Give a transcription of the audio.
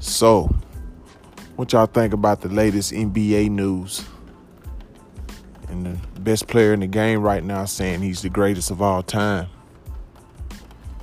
So, what y'all think about the latest NBA news? And the best player in the game right now saying he's the greatest of all time.